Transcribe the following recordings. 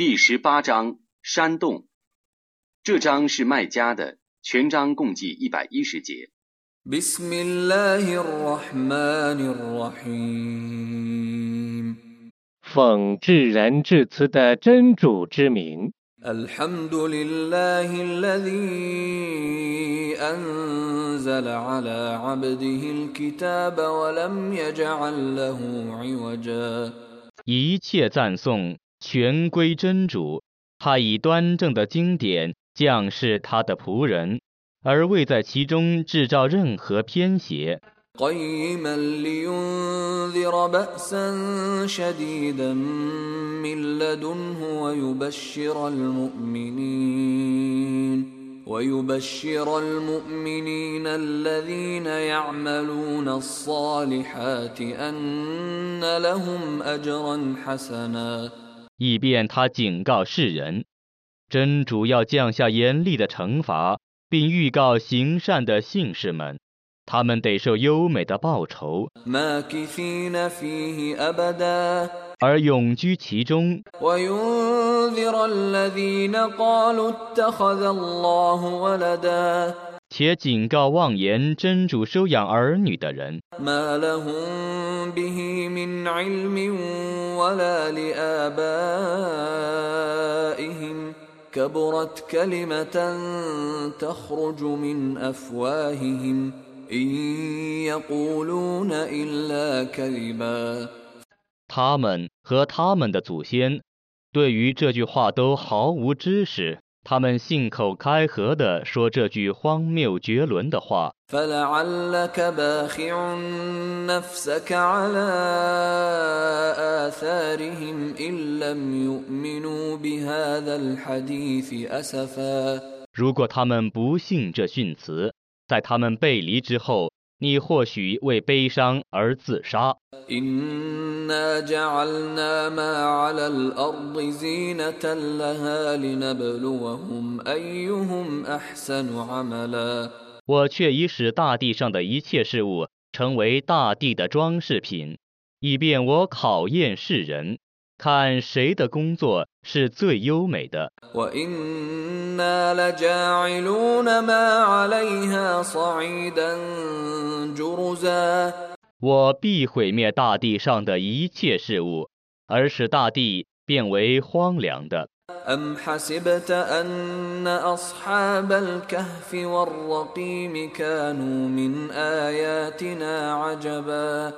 第十八章山洞。这章是麦加的，全章共计一百一十节。 بسم الله الرحمن الرحيم 奉至仁至慈的真主之名， الحمد لله الذي أنزل على عبده الكتاب ولم يجعل له عوجا 一切赞颂 全归真主，他以端正的经典降示他的仆人，而未在其中制造任何偏斜。 قيما لينذر بأسا شديدا من لدنه ويبشر المؤمنين ويبشر المؤمنين الذين يعملون الصالحات أن لهم أجرا حسنا 以便他警告世人。真主要降下严厉的惩罚并预告行善的信士们。他们得受优美的报酬。而永居其中。وينذر الذين قالوا اتخذ الله ولدا 且警告妄言真主收养儿女的人， ما لهم به من علم ولا لآبائهم كبرت كلمة تخرج من أفواههم إن يقولون إلا كذبا 他们和他们的祖先对于这句话都毫无知识， 他们信口开河地说这句荒谬绝伦的话，如果他们不信这训词，在他们背离之后。你或许为悲伤而自杀。我却已使大地上的一切事物成为大地的装饰品以便我考验世人。看谁的工作是最优美的。我必毁灭大地上的一切事物而使大地变为荒凉的。难道你以为岩洞和碑文的主人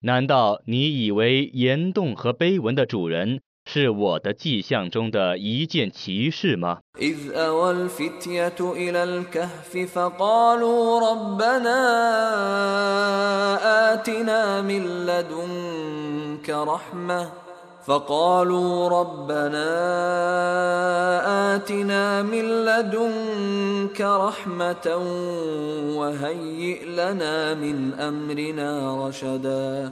难道你以为岩洞和碑文的主人是我的迹象中的一件奇事吗？ إذ أوى الفتية إلى الكهف فقالوا ربنا آتنا من لدنك رحمة فقالوا ربنا آتنا من لدنك رحمة وهيئ لنا من أمرنا رشدا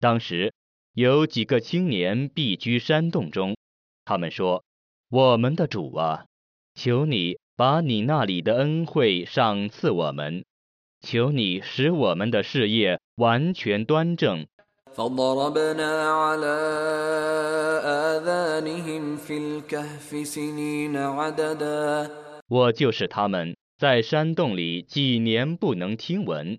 当时 有几个青年避居山洞中，他们说：“我们的主啊，求你把你那里的恩惠赏赐我们，求你使我们的事业完全端正。” فضربنا على آذانهم في الكهف سنين عددا 我就是他们 在山洞里几年不能听闻。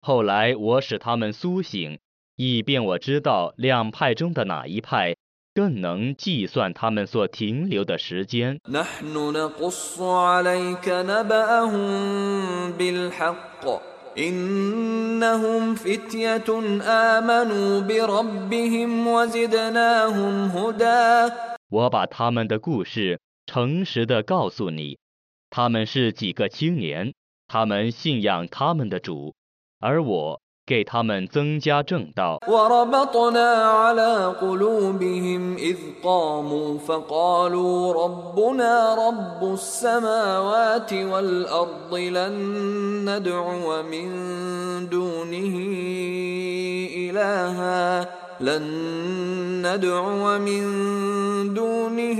后来我使他们苏醒以便我知道两派中的哪一派更能计算他们所停留的时间。نحن نقص عليك نبأهم بالحق إنهم فتية آمنوا بربهم وزدناهم هدى 我把他们的故事诚实的告诉你，他们是几个青年，他们信仰他们的主，而我 给他们增加正道。 وربطنا على قلوبهم إذ قاموا فقالوا ربنا رب السماوات والأرض لن ندعو من دونه إلها لن ندعو من دونه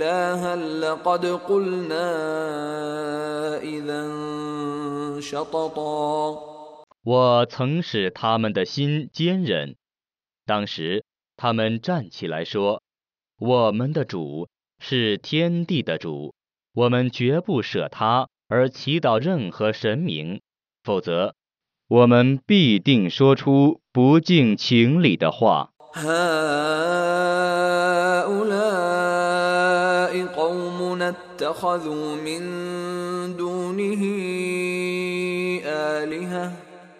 إلها لقد قلنا إذا شططا 我曾使他们的心坚忍。当时他们站起来说：“我们的主是天地的主，我们绝不舍他而祈祷任何神明，否则我们必定说出不敬情理的话。” هؤلاء قومنا اتخذوا من دونه آلهة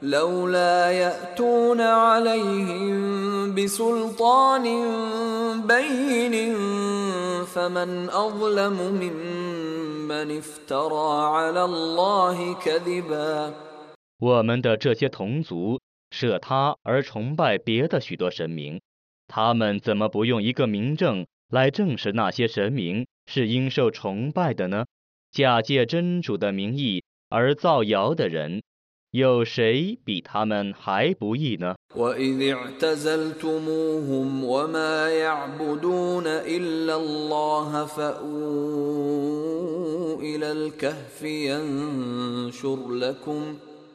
لولا يأتون عليهم بسلطان بين فمن أظلم ممن افترى على الله كذبا 我们的这些同族舍他而崇拜别的许多神明，他们怎么不用一个明证 来证实那些神明是应受崇拜的呢？假借真主的名义而造谣的人，有谁比他们还不义呢？ينشر لكم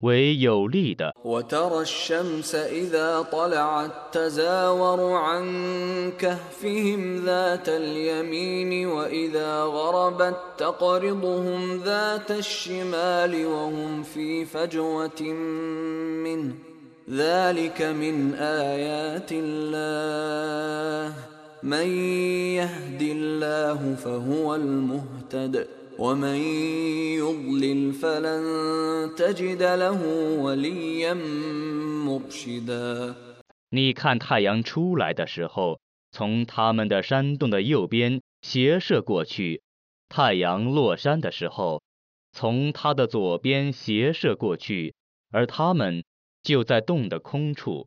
为有利的。وترى الشمس إذا طلعت تزاور عن كهفهم ذات اليمين وإذا غربت تقرضهم ذات الشمال وهم في فجوة منه ذلك من آيات الله من يهد الله فهو المهتد 你看太阳出来的时候，从他们的山洞的右边斜射过去；太阳落山的时候，从它的左边斜射过去，而他们就在洞的空处。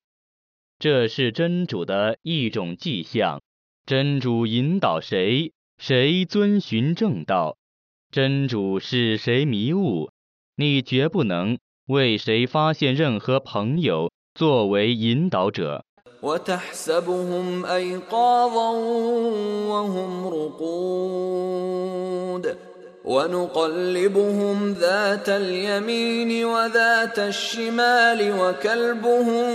这是真主的一种迹象。真主引导谁，谁遵循正道。 真主是谁迷雾，你绝不能为谁发现任何朋友作为引导者。وتحسبهم أيقاظا وهم رقود ونقلبهم ذات اليمين وذات الشمال وكلبهم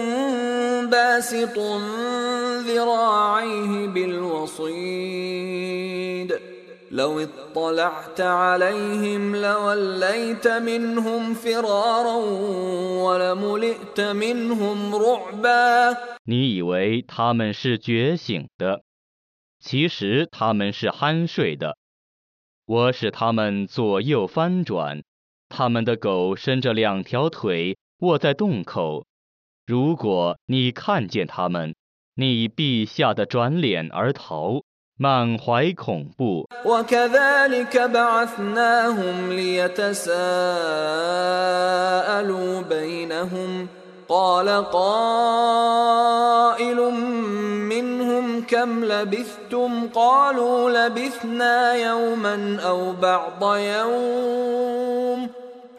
باسط ذراعيه بالوصيد 你以为他们是觉醒的，其实他们是酣睡的。我使他们左右翻转，他们的狗伸着两条腿卧在洞口。如果你看见他们，你必吓得转脸而逃。满怀恐怖。وكذلك بعثناهم ليتساءلوا بينهم قال قائل منهم كم لبثتم قالوا لبثنا يوما او بعض يوم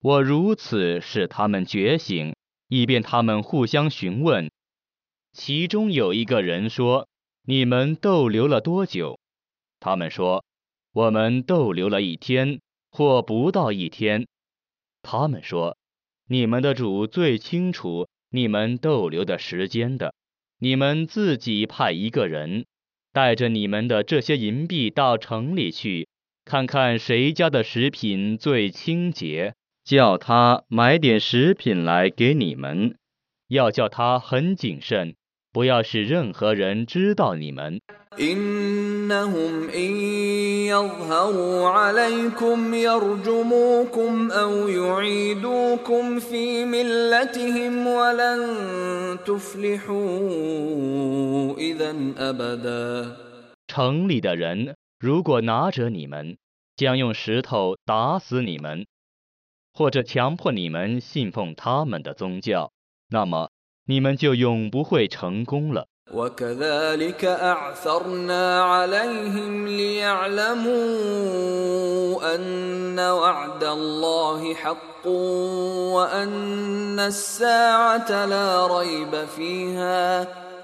我如此使他们觉醒，以便他们互相询问。其中有一个人说：“你们逗留了多久？”他们说：“我们逗留了一天，或不到一天。”他们说：“你们的主最清楚你们逗留的时间的，你们自己派一个人。”带着你们的这些银币到城里去，看看谁家的食品最清洁，叫他买点食品来给你们。要叫他很谨慎，不要使任何人知道你们。 إنهم إن يظهروا عليكم يرجموكم أو يعيدوكم في ملتهم ولن تفلحوا إذا أبدا 城里的人如果拿着你们，将用石头打死你们，或者强迫你们信奉他们的宗教，那么 你们就永不会成功了。 وكذلك أعثرنا عليهم ليعلموا أن وعد الله حق وأن الساعة لا ريب فيها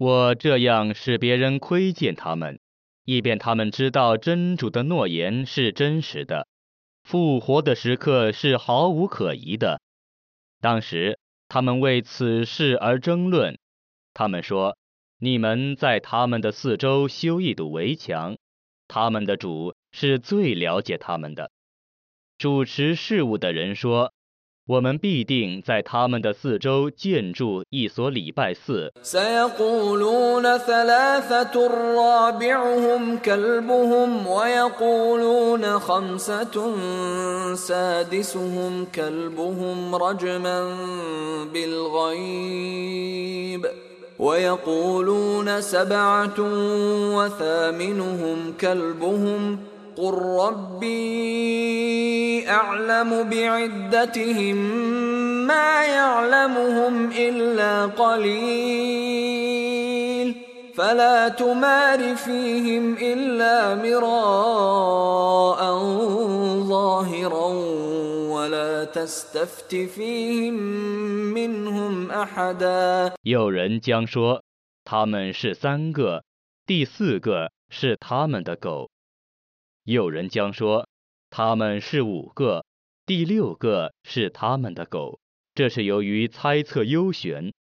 我这样使别人窥见他们，以便他们知道真主的诺言是真实的，复活的时刻是毫无可疑的。当时他们为此事而争论，他们说：“你们在他们的四周修一堵围墙，他们的主是最了解他们的。”主持事务的人说。我们必定在他们的四周建筑一所礼拜寺。 سيقولون ثلاثة رابعهم كلبهم ويقولون خمسة سادسهم كلبهم رجما بالغيب ويقولون سبعة وثامنهم كلبهم قل ربي أعلم بعدتهم ما يعلمهم إلا قليل فلا تمار فيهم إلا مراء ظاهرا ولا تستفت فيهم منهم أحدا 有人将说，他们是三个，第四个是他们的狗。 有人将说，他们是五个，第六个是他们的狗，这是由于猜测优选。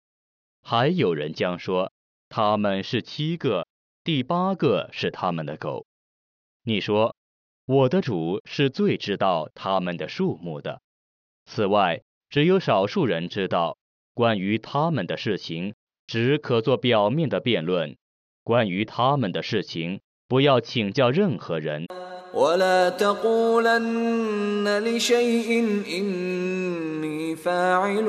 还有人将说，他们是七个，第八个是他们的狗。你说，我的主是最知道他们的数目的。此外，只有少数人知道关于他们的事情，只可做表面的辩论。关于他们的事情，不要请教任何人。 ولا تقولن لشيء إني فاعل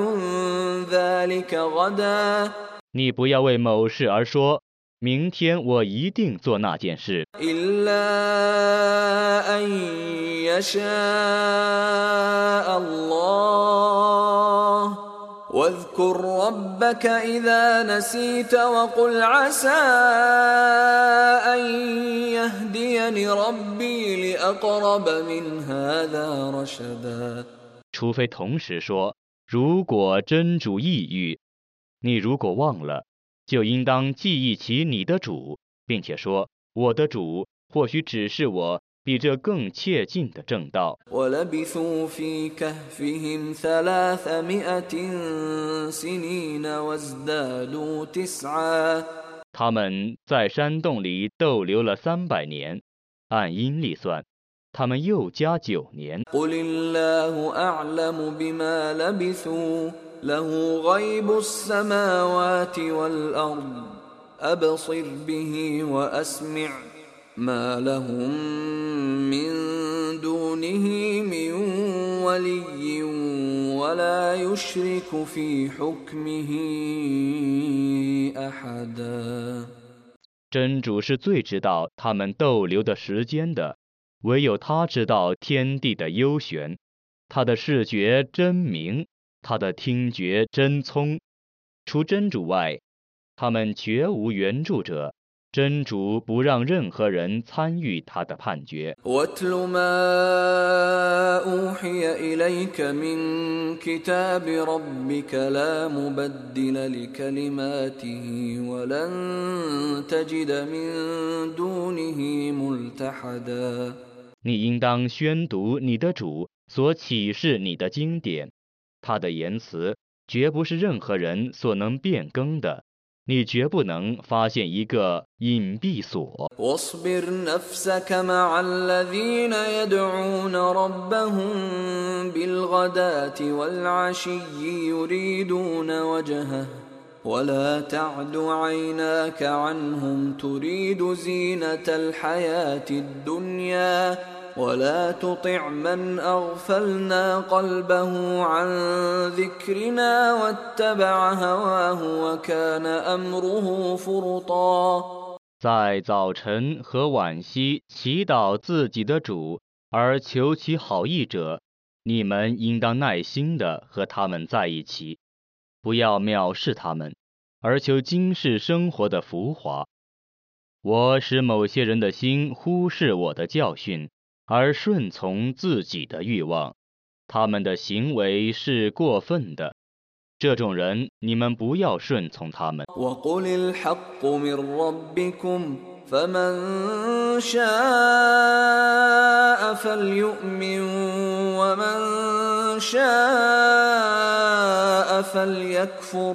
ذلك غدا 你不要为某事而说，明天我一定做那件事， إلا أن يشاء الله واذكر ربك إذا نسيت وقل عسى أن يهديني ربي لأقرب من هذا رشدا 除非同时说，如果真主抑郁，你如果忘了，就应当记忆起你的主，并且说，我的主或许指示我 比这更切近的正道。他们在山洞里逗留了三百年按阴历算他们又加九年。قل الله أعلم بما لبثوا له غيب السماوات والأرض أبصر به وأسمع ما لهم من دونه من ولي ولا يشرك في حكمه أحدا 真主是最知道他们逗留的时间的，唯有他知道天地的幽玄，他的视觉真明，他的听觉真聪。除真主外，他们绝无援助者， 真主不让任何人参与他的判决。 واتل ما أوحي إليك من كتاب ربك لا مبدل لكلماته ولن تجد من دونه ملتحدا 你应当宣读你的主所启示你的经典，他的言辞绝不是任何人所能变更的， 你绝不能发现一个隐蔽所。 واصبر نفسك مع الذين يدعون ربهم بالغداة والعشي يريدون وجهه ولا تعد عيناك عنهم تريد زينة الحياة الدنيا ولا تطع من أغفلنا قلبه عن ذكرنا واتبع هواه وكان أمره فرطا 在早晨和晚夕祈祷自己的主，而求其好意者，你们应当耐心的和他们在一起，不要藐视他们，而求今世生活的浮华。我使某些人的心忽视我的教训， 而顺从自己的欲望，他们的行为是过分的。这种人，你们不要顺从他们。 وقل الحق من ربكم فمن شاء فليؤمن ومن شاء فليكفر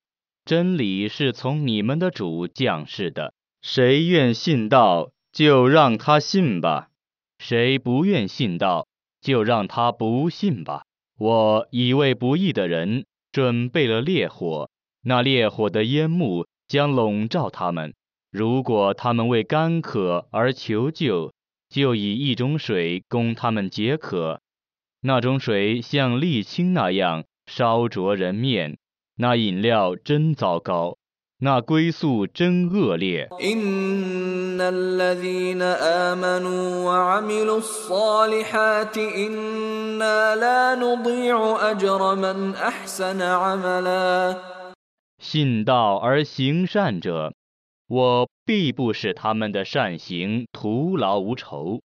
真理是从你们的主降世的，谁愿信道，就让他信吧；谁不愿信道，就让他不信吧。我以为不义的人准备了烈火，那烈火的烟幕将笼罩他们。如果他们为干渴而求救，就以一种水供他们解渴，那种水像沥青那样烧灼人面。那饮料真糟糕那归宿真恶劣。信道而行善者我必不使他们的善行徒劳无酬。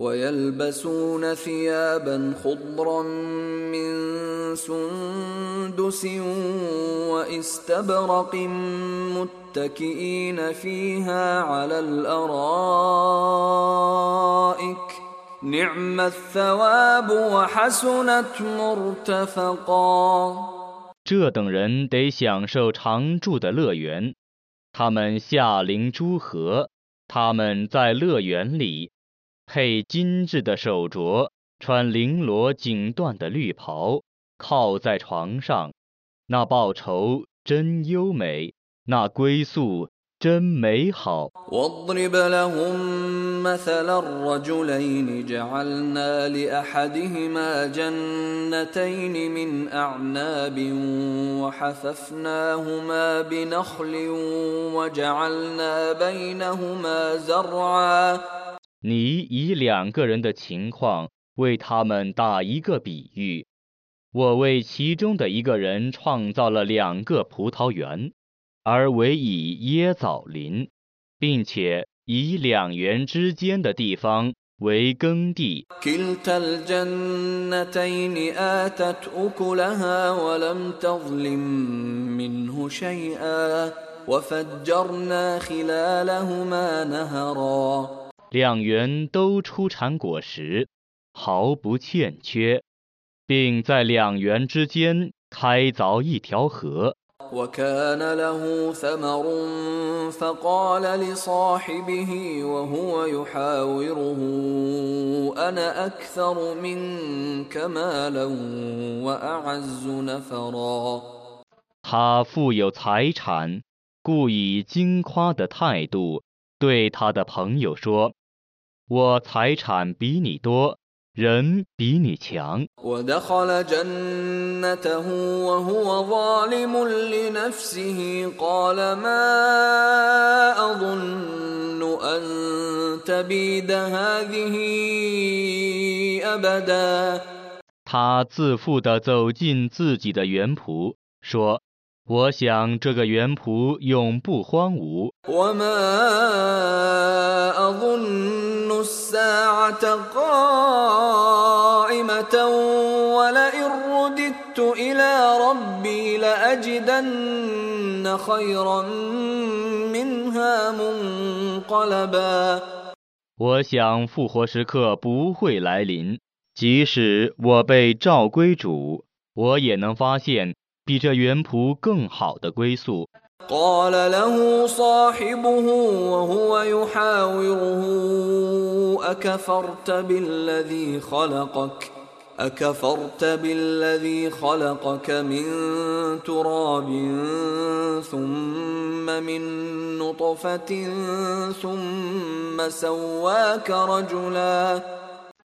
ويلبسون ثيابا خضرا من سندس واستبرق متكئين فيها على الارائك نعم الثواب وحسنت مرتفقا 这等人得享受常住的乐园，他们下临诸河，他们在乐园里 配精致的手镯，穿绫罗锦缎的绿袍，靠在床上，那报酬真优美，那归宿真美好。 واضرب لهم مثل الرجلين جعلنا لأحدهما جنتين من أعناب وحففناهما بنخل وجعلنا بينهما زرعا 你以两个人的情况为他们打一个比喻，我为其中的一个人创造了两个葡萄园，而为以椰枣林，并且以两园之间的地方为耕地。كلتا الجنتين آتت أكلها ولم تظلم منه شيئا وفجرنا خلالهما نهرا 两园都出产果实，毫不欠缺， 并在两园之间开凿一条河。 وكان له ثمر فقال لصاحبه وهو يحاوره انا اكثر منك مالا واعز نفرا 他富有财产，故以惊夸的态度对他的朋友说：“ 我财产比你多，人比你强。 ودخل جنته وهو ظالم لنفسه قال ما اظن ان تبيد هذه ابدا ”他自负地走进自己的园圃，说：“ 我想这个园圃永不荒芜。我想复活时刻不会来临，即使我被召归主，我也能发现。比这园圃更好的归宿。” قال له صاحبه وهو يحاوره اكفرت بالذي خلقك اكفرت بالذي خلقك من تراب ثم من نطفه ثم سواك رجلا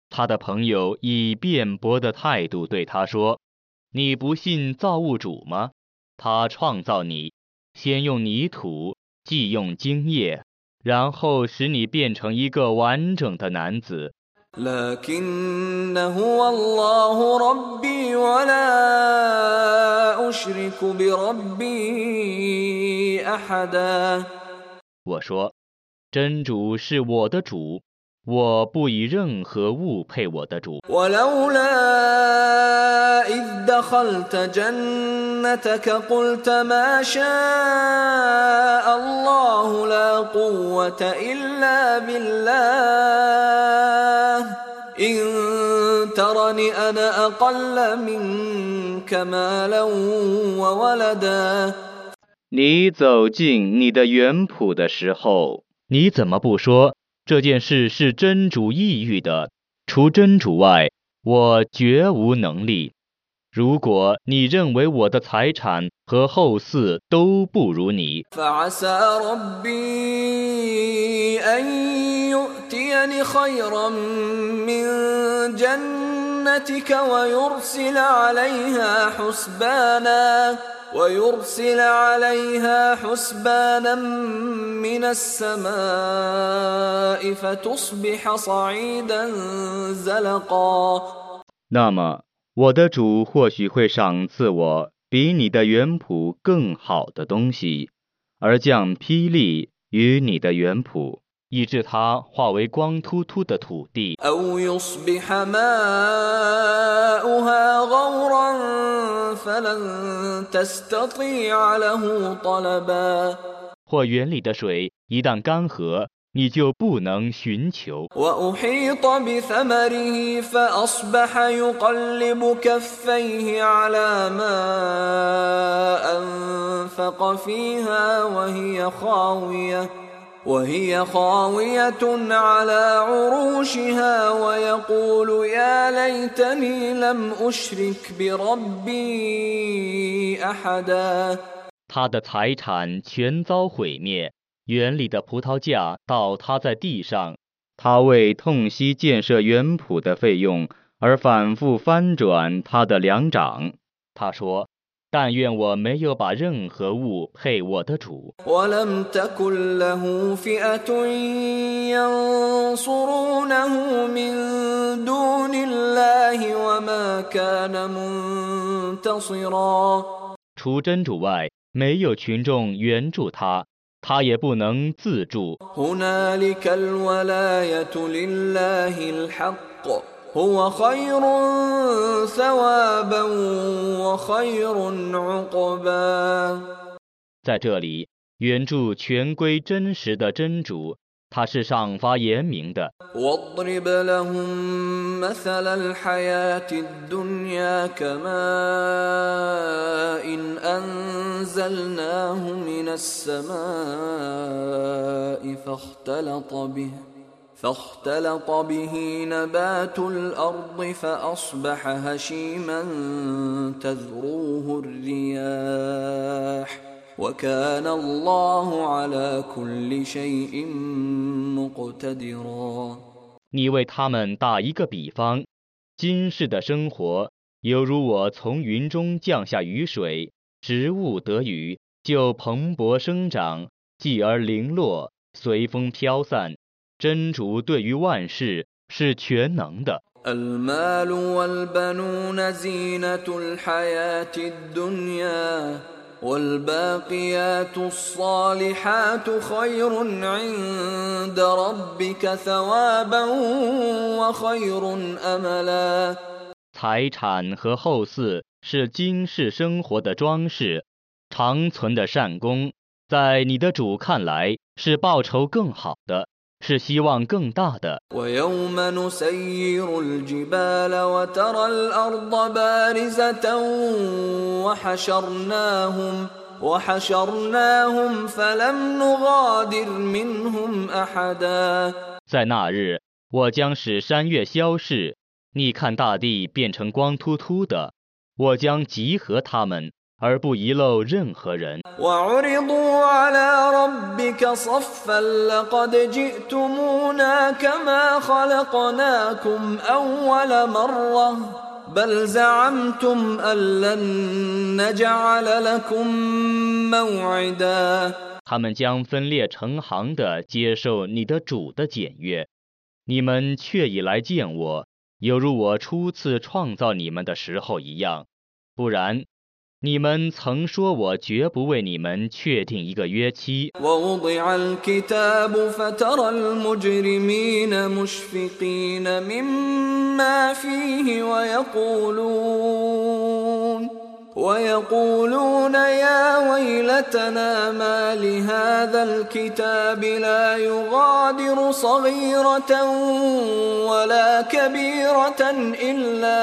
他的朋友以辩驳的态度对他说：“ 你不信造物主吗？他创造你，先用泥土，继用精液，然后使你变成一个完整的男子。 لكن هو الله ربي ولا أشرك بربي أحدا 我说：“真主是我的主， 我不以任何物配我的主。 ولولا إذ دخلت جنتك قلت ما شاء الله لا قوة إلا بالله إن ترني أنا أقل منك مالا وولدا 你走进你的园圃的时候，你怎么不说 这件事是真主意欲的？除真主外，我绝无能力。如果你认为我的财产和后嗣都不如你，فعسى ربي أن يؤتيني خيرا من جنتك ويرسل عليها حسبانا ويرسل عليها حسبانا من السماء فتصبح صعيدا زلقا 那么我的主或许会赏赐我比你的园圃更好的东西，而降霹雳于你的园圃， 以致它化为光秃秃的土地。 أو يصبح ماؤها غورا فلن تستطيع له طلبا 或园里的水一旦干涸，你就不能寻求。 وأحيط بثمره فأصبح يقلب كفيه على ما أنفق فيها وهي خاوية وهي خاوية على عروشها ويقول يا ليتني لم أشرك بربي أحدا 他的财产全遭毁灭，园里的葡萄架倒塌在地上。他为痛惜建设园圃的费用而反复翻转他的两掌。他说：“ 但愿我没有把任何物配我的主。除真主外，没有群众援助他，他也不能自助。هنالك الولاية لله الحق هو خير ثوابا وخير عقبا 在这里，援助全归真实的真主， 他是赏罚严明的。 واضرب لهم مثل الحياة الدنيا كماء إن أنزلناه من السماء فاختلط به فاختلط به نبات الأرض فأصبح هشيما تذروه الرياح وكان الله على كل شيء مقتدرا 你为他们打一个比方，今世的生活犹如我从云中降下雨水，植物得雨就蓬勃生长，继而零落，随风飘散。 真主对于万事是全能的。 المال والبنون زينة الحياة الدنيا والباقيات الصالحات خير عند ربك ثوابا وخير املا 财产和后嗣是今世生活的装饰，长存的善功，在你的主看来是报酬更好的， 是希望更大的。 ويوم نسير الجبال وترى الارض بارزه وحشرناهم وحشرناهم فلم نغادر منهم احدا 在那日，我将使山岳消逝，你看大地变成光秃秃的，我将集合他们， 而不遗漏任何人。他们将分裂成行的接受你的主的检阅。你们却已来见我犹如我初次创造你们的时候一样。不然你们曾说我绝不为你们确定一个约期。 ووضع الكتاب فترى المجرمين مشفقين مما فيه ويقولون ويقولون يا ويلتنا ما لهذا الكتاب لا يغادر صغيرة ولا كبيرة إلا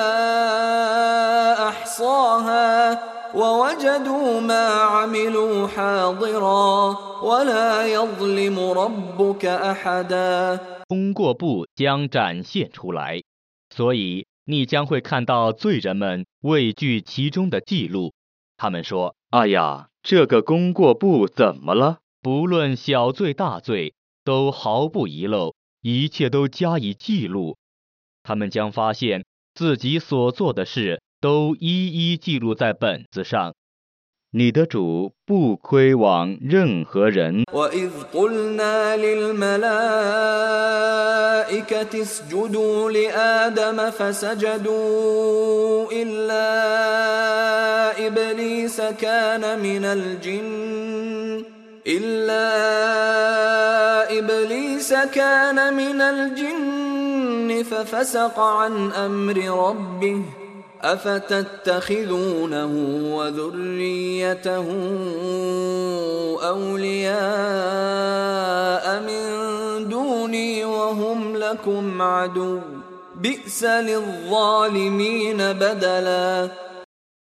أحصاها ووجدوا ما عملوا حاضرا ولا يظلم ربك احدا 通过簿将展现出来，所以你将会看到罪人们畏惧其中的记录。他们说：“哎呀，这个功过簿怎么了？不论小罪大罪，都毫不遗漏，一切都加以记录。他们将发现自己所做的事 都一一记录在本子上。你的主不亏枉任何人。” واذ قلنا للملائكه اسجدوا لادم فسجدوا الا ابليس كان من الجن الا ابليس كان من الجن ففسق عن امر ربه افتتخذونه وذريته اولياء من دوني وهم لكم عدو بئس للظالمين بدلا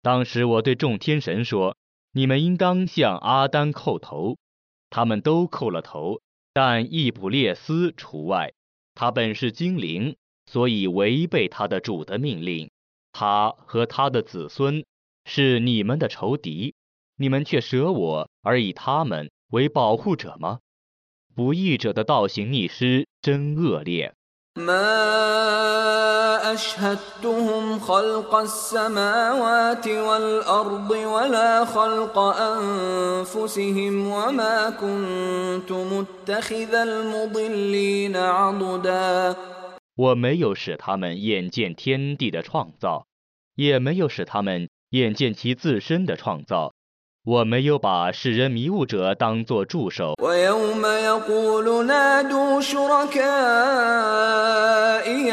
当时我对众天神说：“你们应当向阿丹叩头。”他们都叩了头，但易卜列斯除外。他本是精灵，所以违背他的主的命令。 他和他的子孙是你们的仇敌，你们却舍我而以他们为保护者吗？不义者的倒行逆施真恶劣。 ما اشهدتهم خلق السماوات والارض ولا خلق انفسهم وما كنت متخذ المضلين عضدا 我没有使他们眼见天地的创造， 也没有使他们眼见其自身的创造。我没有把使人迷雾者当作助手。 ويوم يقول نادوا شركائي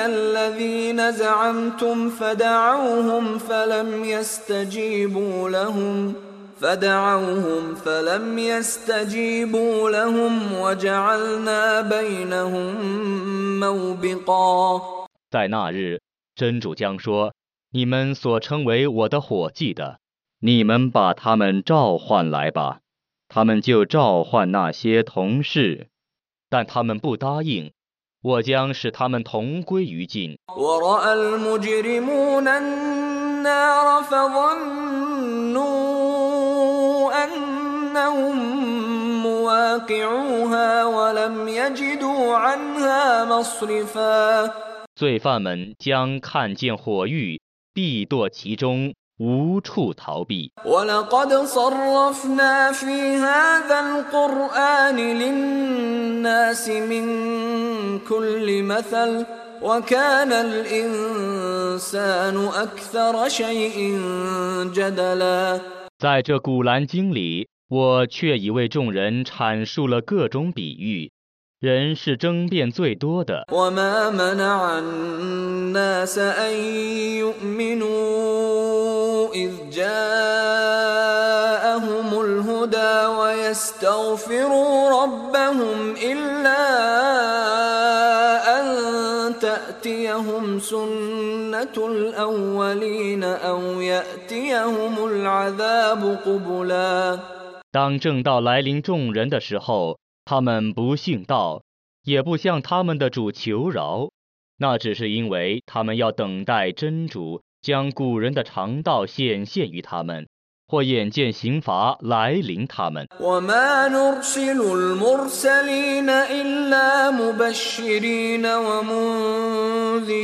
الذين زعمتم فدعوهم فلم يستجيبوا لهم فدعوهم فلم يستجيبوا لهم وجعلنا بينهم موبقا 在那日，真主将说：“ 你们所称为我的伙计的，你们把他们召唤来吧。他们就召唤那些同事，但他们不答应。我将使他们同归于尽。罪犯们将看见火狱，必堕其中，无处逃避。在这古兰经里，我却已为众人阐述了各种比喻。人是争辩最多的。当正道来临众人的时候。他们不信道，也不向他们的主求饶，那只是因为他们要等待真主将古人的常道显现于他们，或眼见刑罚来临他们。 وما نرسل المرسلين إلا مبشرين ومنذرين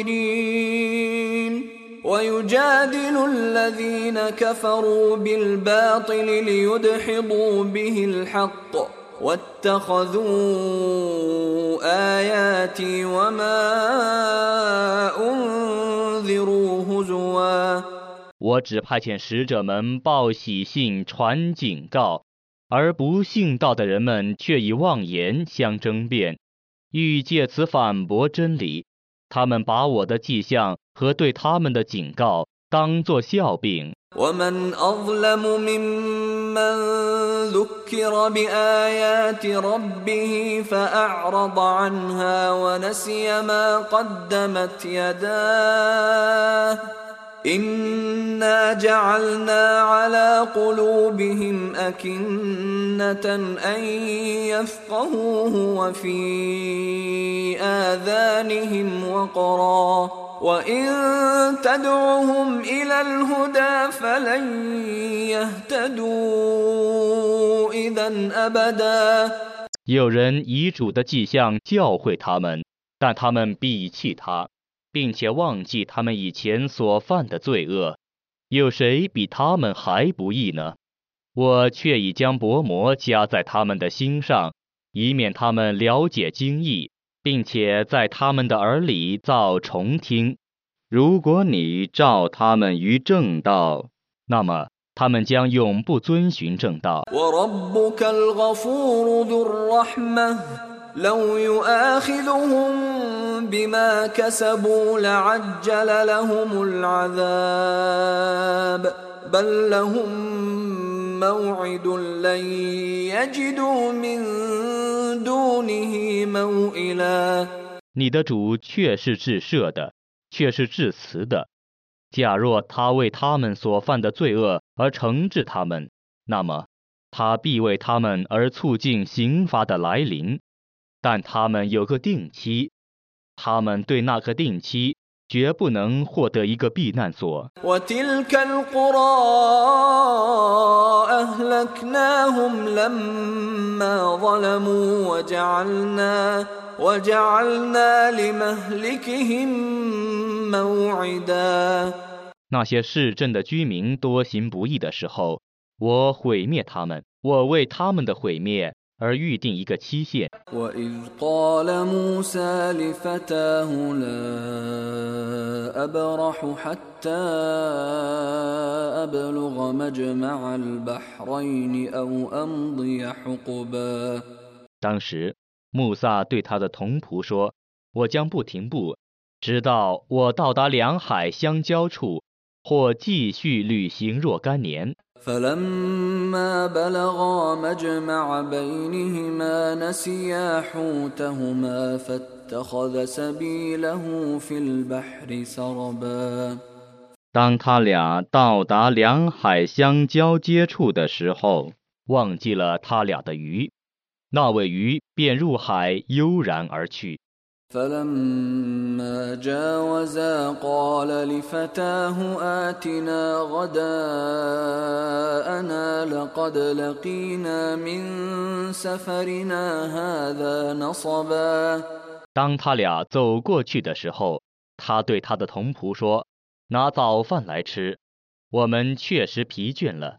ويجادل الذين كفروا بالباطل ليدحضوا به الحق واتخذوا آياتي وما أنذروا هزواً 我只派遣使者们报喜信、传警告，而不信道的人们却以妄言相争辩，欲借此反驳真理。他们把我的迹象和对他们的警告 当作笑柄。 ومن أظلم ممن ذكر بآيات ربه فأعرض عنها ونسي ما قدمت يداه إنا جعلنا على قلوبهم أكنة أن يفقهوه وفي آذانهم وقرا وإن تدعهم إلى الهدى فلن يهتدوا إذا أبدا 有人以主的迹象教诲他们，但他们鄙弃他，并且忘记他们以前所犯的罪恶。有谁比他们还不义呢？我却已将薄膜加在他们的心上，以免他们了解经义， 并且在他们的耳里造重听。如果你照他们于正道，那么他们将永不遵循正道。 وربك الغفور ذو الرحمة لو يؤاخذهم بما كسبوا لعجل لهم العذاب بل لهم موعد لن يجدوا من دونه موئلا 你的主却是至赦的，却是至慈的。假若他为他们所犯的罪恶而惩治他们，那么他必为他们而促进刑罚的来临。但他们有个定期，他们对那个定期 绝不能获得一个避难所。那些市镇的居民多行不义的时候我毁灭他们我为他们的毁灭而预定一个期限，当时穆萨对他的同仆说，我将不停步，直到我到达两海相交处，或继续旅行若干年。فلما بلغا مجمع بينهما نسيا حوتهما فاتخذ سبيله في البحر سربا 当他俩到达两海相交接处的时候，忘记了他俩的鱼，那尾鱼便入海悠然而去。 فلما جاوزا قال لفتاه آتنا غداءنا لقد لقينا من سفرنا هذا نصبا 当他俩走过去的时候，他对他的童仆说：“拿早饭来吃，我们确实疲倦了。 ”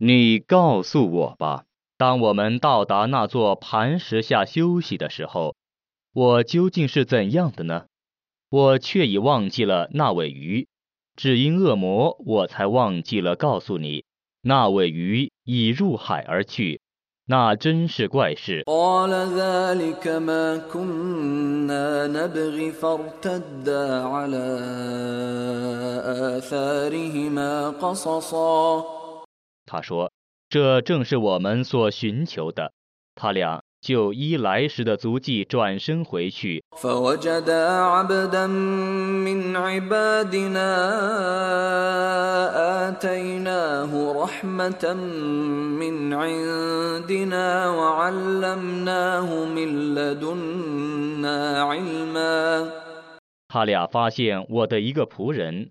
你告诉我吧，当我们到达那座磐石下休息的时候，我究竟是怎样的呢？我却已忘记了那尾鱼，只因恶魔，我才忘记了告诉你，那尾鱼已入海而去，那真是怪事。”他说这正是我们所寻求的他俩就依来时的足迹转身回去。他俩发现我的一个仆人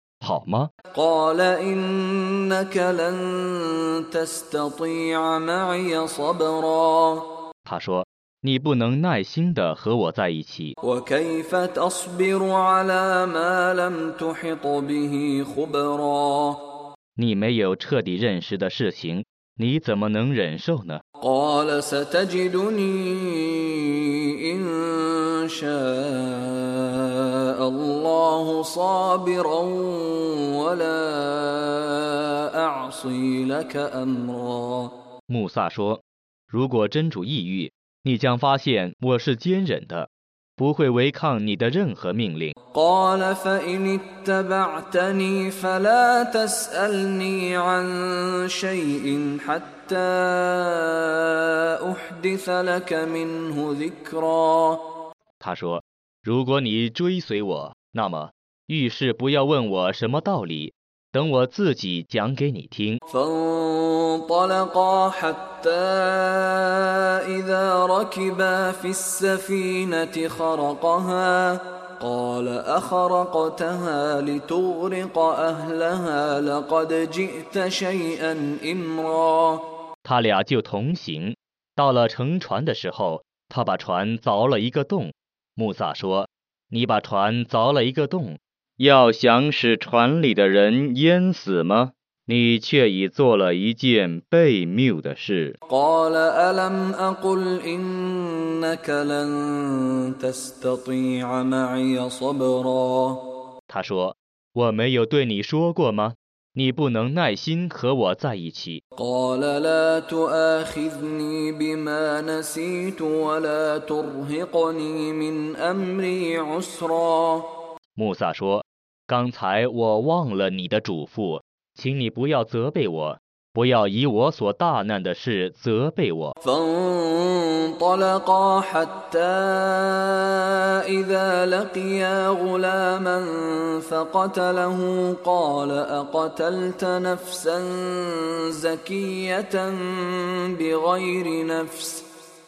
好吗？他说你不能耐心的和我在一起。你没有彻底认识的事情你怎么能忍受呢？穆萨说如果真主抑郁你将发现我是坚忍的不会违抗你的任何命令。他说如果你追随我那么遇事不要问我什么道理，等我自己讲给你听。 فانطلقا حتى إذا ركبا في السفينة خرقها قال أخرقتها لتغرق أهلها لقد جئت شيئا إمرا 他俩就同行，到了乘船的时候，他把船凿了一个洞。穆萨说：“你把船凿了一个洞， 要想使船里的人淹死吗？你却已做了一件悖谬的事。他说：“我没有对你说过吗？”你不能耐心和我在一起。قال لا تؤاخذني بما نسيت ولا ترهقني من أمري عسرا ”穆萨说：“刚才我忘了你的嘱咐，请你不要责备我，不要以我所大难的事责备我。” فانطلقا حتى إذا لقيا غلاما فقتله قال أقتلت نفسا زكية بغير نفس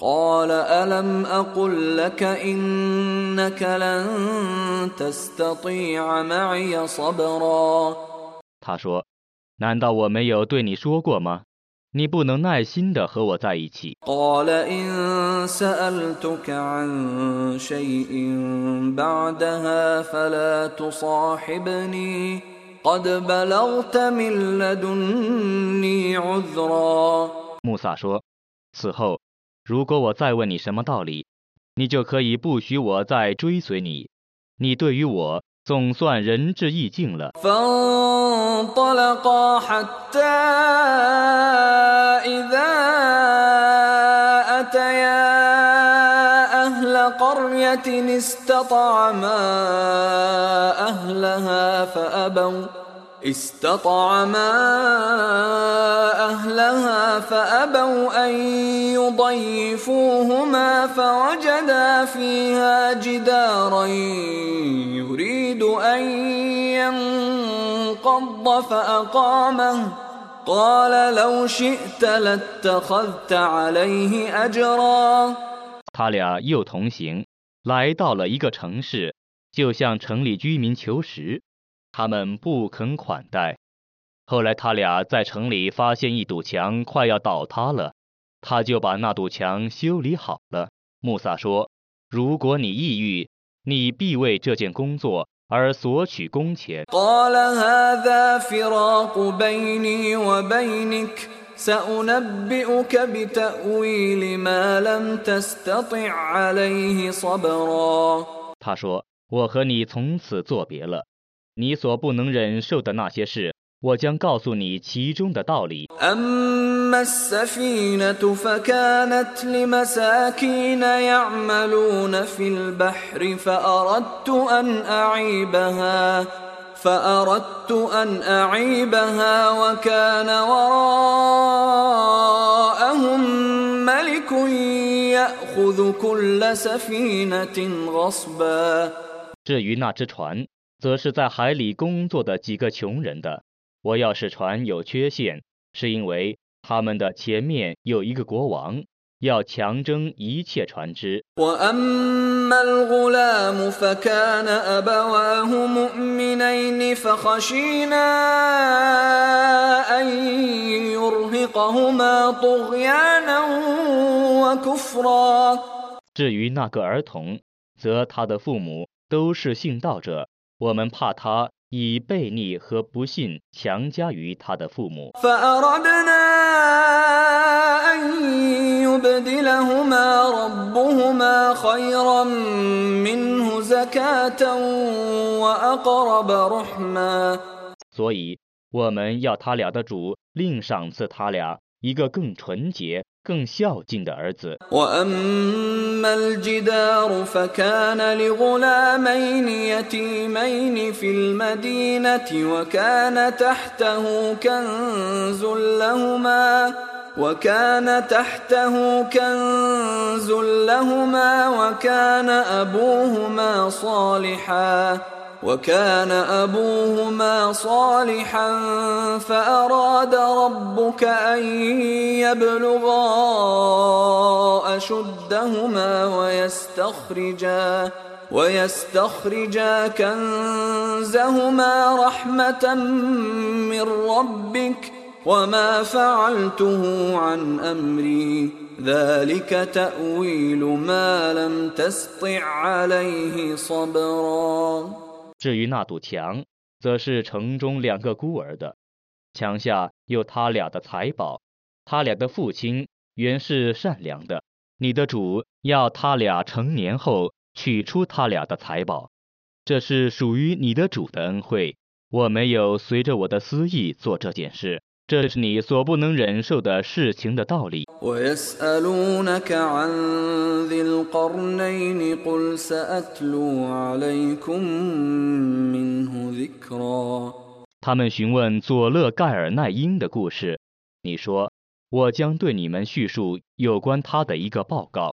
قال ألم أقل لك إنك لن تستطيع معي صبرا 他说：“难道我没有对你说过吗？你不能耐心的和我在一起。” قال إن سألتك عن شيء بعدها فلا تصاحبني قد بلغت من لدني عذرا 穆萨说：“此后， 如果我再问你什么道理，你就可以不许我再追随你。你对于我总算仁至义尽了。 فانطلقا حتى إذا أتيا أهل قرية استطعما أهلها فأبوا استطعما أهلها فأبوا أن يضيفوهما فوجدا فيها جدارا يريد أن ينقض فأقامه قال لو شئت لاتخذت عليه أجرا 他俩又同行，来到了一个城市，就向城里居民求食， 他们不肯款待。后来他俩在城里发现一堵墙快要倒塌了他就把那堵墙修理好了。穆萨说如果你抑郁你必为这件工作而索取工钱。他说我和你从此作别了。你所不能忍受的那些事，我将告诉你其中的道理。 أما السفينة فكانت لمساكين يعملون في البحر فأردت أن أعيبها فأردت أن أعيبها وكان وراءهم ملك يأخذ كل سفينة غصبا 至于那只船， 则是在海里工作的几个穷人的。我要是船有缺陷，是因为他们的前面有一个国王，要强征一切船只。 وأما الغلام فكان أبواه مؤمنين فخشينا أن يرهقهما طغيانا وكفرا 至于那个儿童，则他的父母都是信道者， 我们怕他以悖逆和不幸强加于他的父母。所以我们要他俩的主另赏赐他俩一个更纯洁更孝敬的儿子。 وأما الجدار فكان لغلامين يتيمين في المدينة وكان تحته كنز لهما وكان تحته كنز لهما وكان أبوهما صالحا وكان أبوهما صالحا فأراد ربك أن يبلغا أشدهما ويستخرجا ويستخرجا كنزهما رحمة من ربك وما فعلته عن أمري. ذلك تأويل ما لم تسطع عليه صبرا. 至于那堵墙，则是城中两个孤儿的，墙下有他俩的财宝，他俩的父亲原是善良的。你的主要他俩成年后取出他俩的财宝，这是属于你的主的恩惠。我没有随着我的私意做这件事。这是你所不能忍受的事情的道理。 ويسألونك عن ذي القرنين قل سأتلو عليكم منه ذكرا 他们询问佐勒盖尔奈因的故事，你说， 我将对你们叙述有关他的一个报告。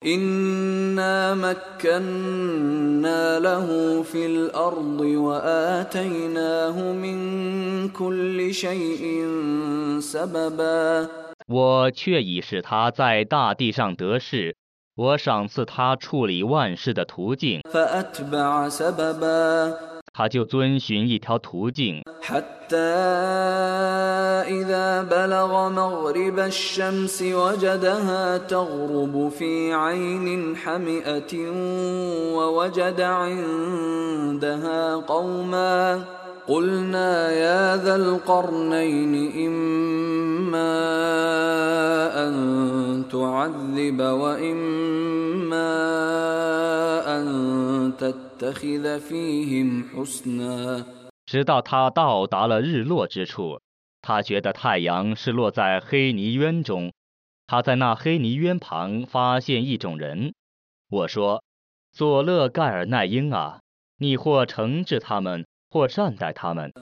我却已使他在大地上得势我赏赐他处理万事的途径。他就遵循一条途径， حتى إذا بلغ مغرب الشمس وجدها تغرب في عين حمئة ووجد عندها قوما قلنا يا ذا القرنين إما أن تعذب وإما أن تتخذ فيهم حسنا 直到他到达了日落之处，他觉得太阳是落在黑泥渊中。他在那黑泥渊旁发现一种人。我说：“佐勒盖尔奈因啊，你或惩治他们，或善待他们。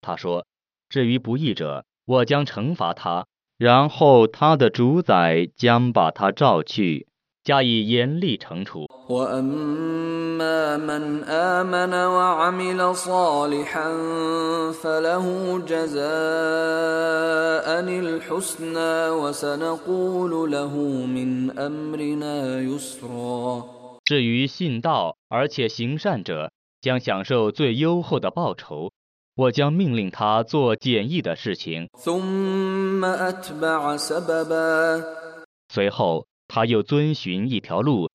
他说至于不义者我将惩罚他然后他的主宰将把他召去加以严厉惩处。وأما من آمن وعمل صالحا فله جزاء الحسنى وسنقول له من أمرنا يسرا 至于信道而且行善者，将享受最优厚的报酬。我将命令他做简易的事情。 ثم أتبع سببا 随后， 他又遵循一条路。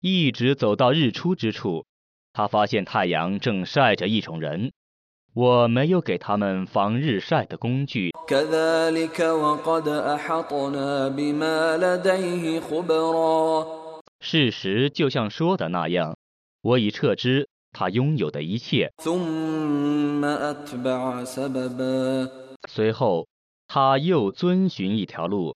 一直走到日出之处他发现太阳正晒着一种人。我没有给他们防日晒的工具。事实就像说的那样，我已撤之，他拥有的一切。随后。他又遵循一条路。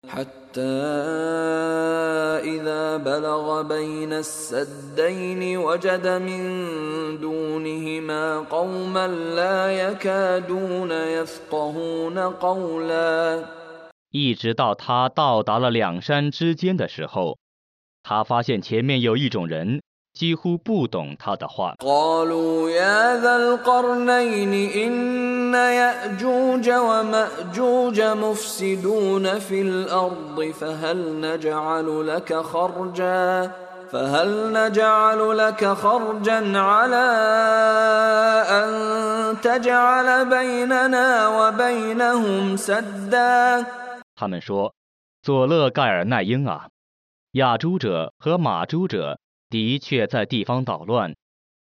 一直到他到达了两山之间的时候他发现前面有一种人几乎不懂他的话。 قالوا يا ذا القرنين إن يأجوج ومأجوج مفسدون في الأرض فهل نجعل لك خرجا فهل نجعل لك خرجا على أن تجعل بيننا وبينهم سدا 他们说：“佐勒盖尔奈因啊，亚诸者和马诸者 的确在地方捣乱，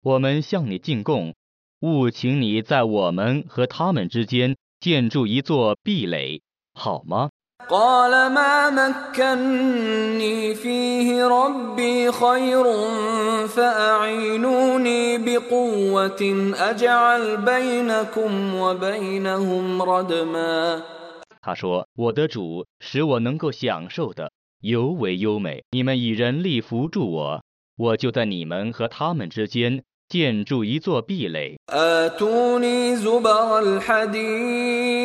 我们向你进贡，务请你在我们和他们之间建筑一座壁垒，好吗？” قال ما مكني فيه ربي خير فأعينوني بقوة أجعل بينكم وبينهم ردما 他说：“我的主使我能够享受的尤为优美，你们以人力扶助我， 我就在你们和他们之间建筑一座壁垒。 آتوني زبر الحديد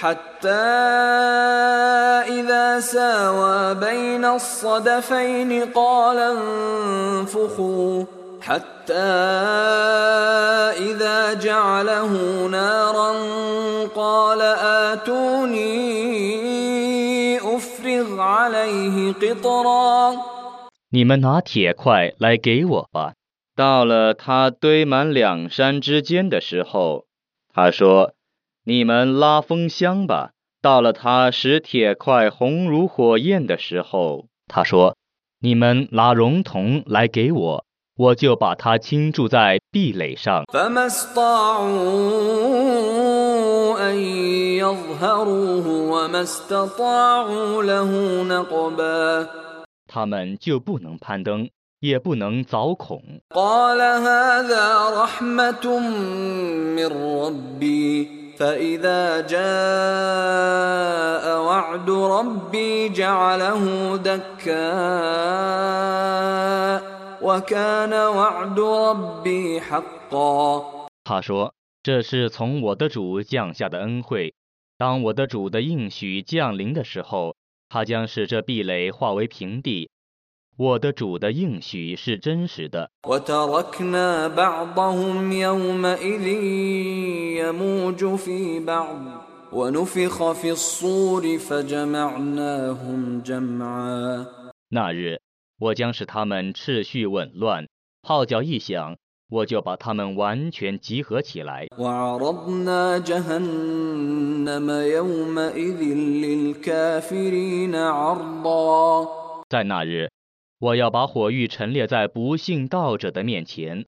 حتى إذا ساوى بين الصدفين قال انفخوا حتى إذا جعله نارا قال آتوني أفرغ عليه قطرا 你们拿铁块来给我吧。”到了他堆满两山之间的时候，他说：“你们拉风箱吧，到了他使铁块红如火焰的时候，他说：“你们拿熔铜来给我，我就把它倾注在壁垒上。”他们就不能攀登，也不能凿孔。 قال هذا رحمة من ربي فإذا جاء وعد ربي جعله دكاء وكان وعد ربي حقا 他说：“这是从我的主降下的恩惠。当我的主的应许降临的时候， 他将使这壁垒化为平地。我的主的应许是真实的。 وتركنا بعضهم يومئذ يموج في بعض ونفخ في الصور فجمعناهم جمعا 那日，我将使他们秩序紊乱，号角一响， 我就把他们完全集合起来。在那日，我要把火狱陈列在不幸道者的面前。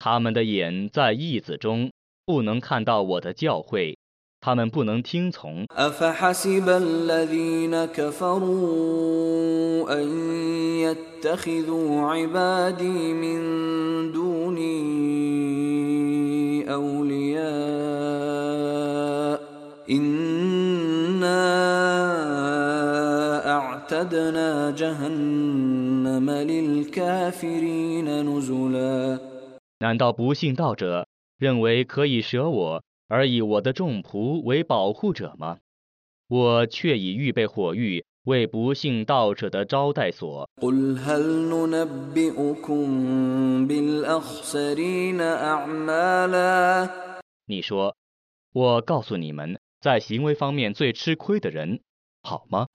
الذين كانت أعينهم في غطاء عن ذكري وكانوا لا يستطيعون سمعا 他们的眼在义子中，不能看到我的教诲，他们不能听从。 أفحسب الذين كفروا أن يتخذوا عبادي من دوني أولياء إنا أعتدنا جهنم للكافرين نزلا 难道不信道者认为可以舍我而以我的众仆为保护者吗？我却已预备火狱，为不信道者的招待所。你说，我告诉你们，在行为方面最吃亏的人。好吗？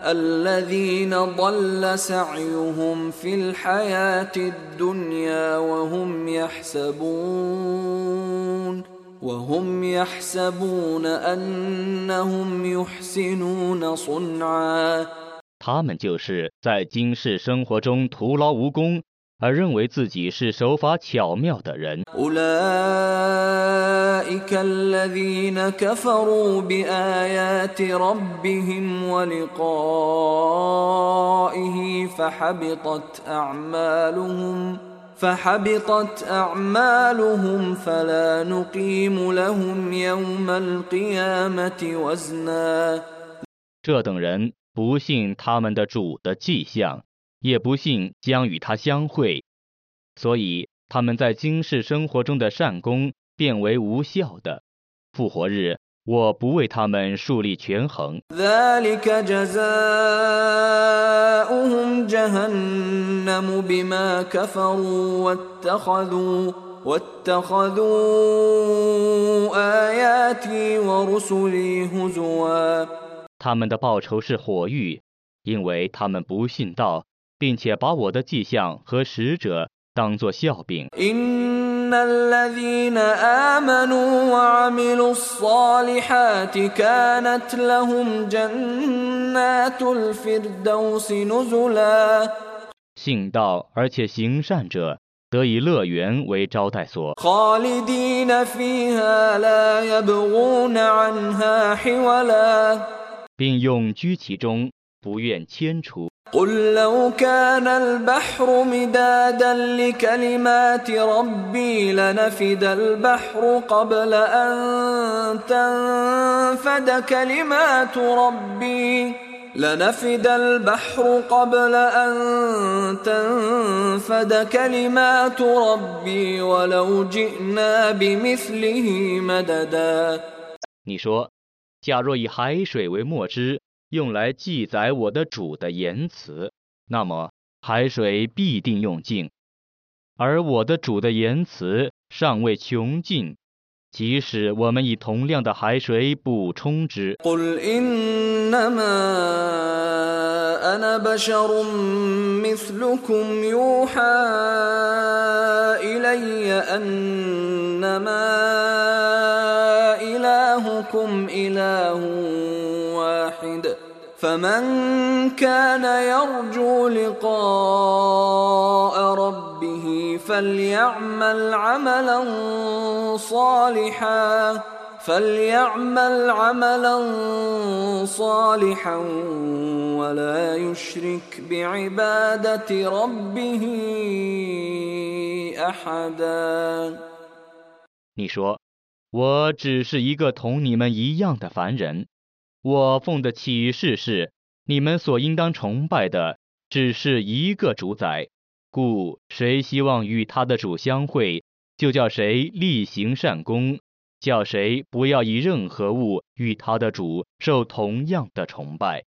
他们就是在今世生活中徒劳无功而认为自己是手法巧妙的人，这等人不信他们的主的迹象。也不幸将与他相会，所以他们在今世生活中的善功变为无效的。复活日，我不为他们树立权衡。他们的报酬是火狱，因为他们不信道。并且把我的迹象和使者当作笑柄。信道而且行善者，得以乐园为招待所。并用居其中，不愿迁出。قل لو كان البحر مدادا لكلمات ربي لنفد البحر قبل أن تنفد كلمات ربي لنفد البحر قبل أن تنفد كلمات ربي ولو جئنا بمثله مددا 你说，假若以海水为墨汁， 用来记载我的主的言辞，那么海水必定用尽；而我的主的言辞尚未穷尽，即使我们以同量的海水补充之， قل إنما أنا بشر مثلكم يوحى إلي أنما إلهكم إله واحد فمن كان يرجو لقاء ربه فليعمل عملا صالحا فليعمل عملا صالحا ولا يشرك بعبادة ربه أحدا 你说，我只是一个同你们一样的凡人。 我奉的启示是，你们所应当崇拜的只是一个主宰，故谁希望与他的主相会，就叫谁力行善功。叫谁不要以任何物与他的主受同样的崇拜。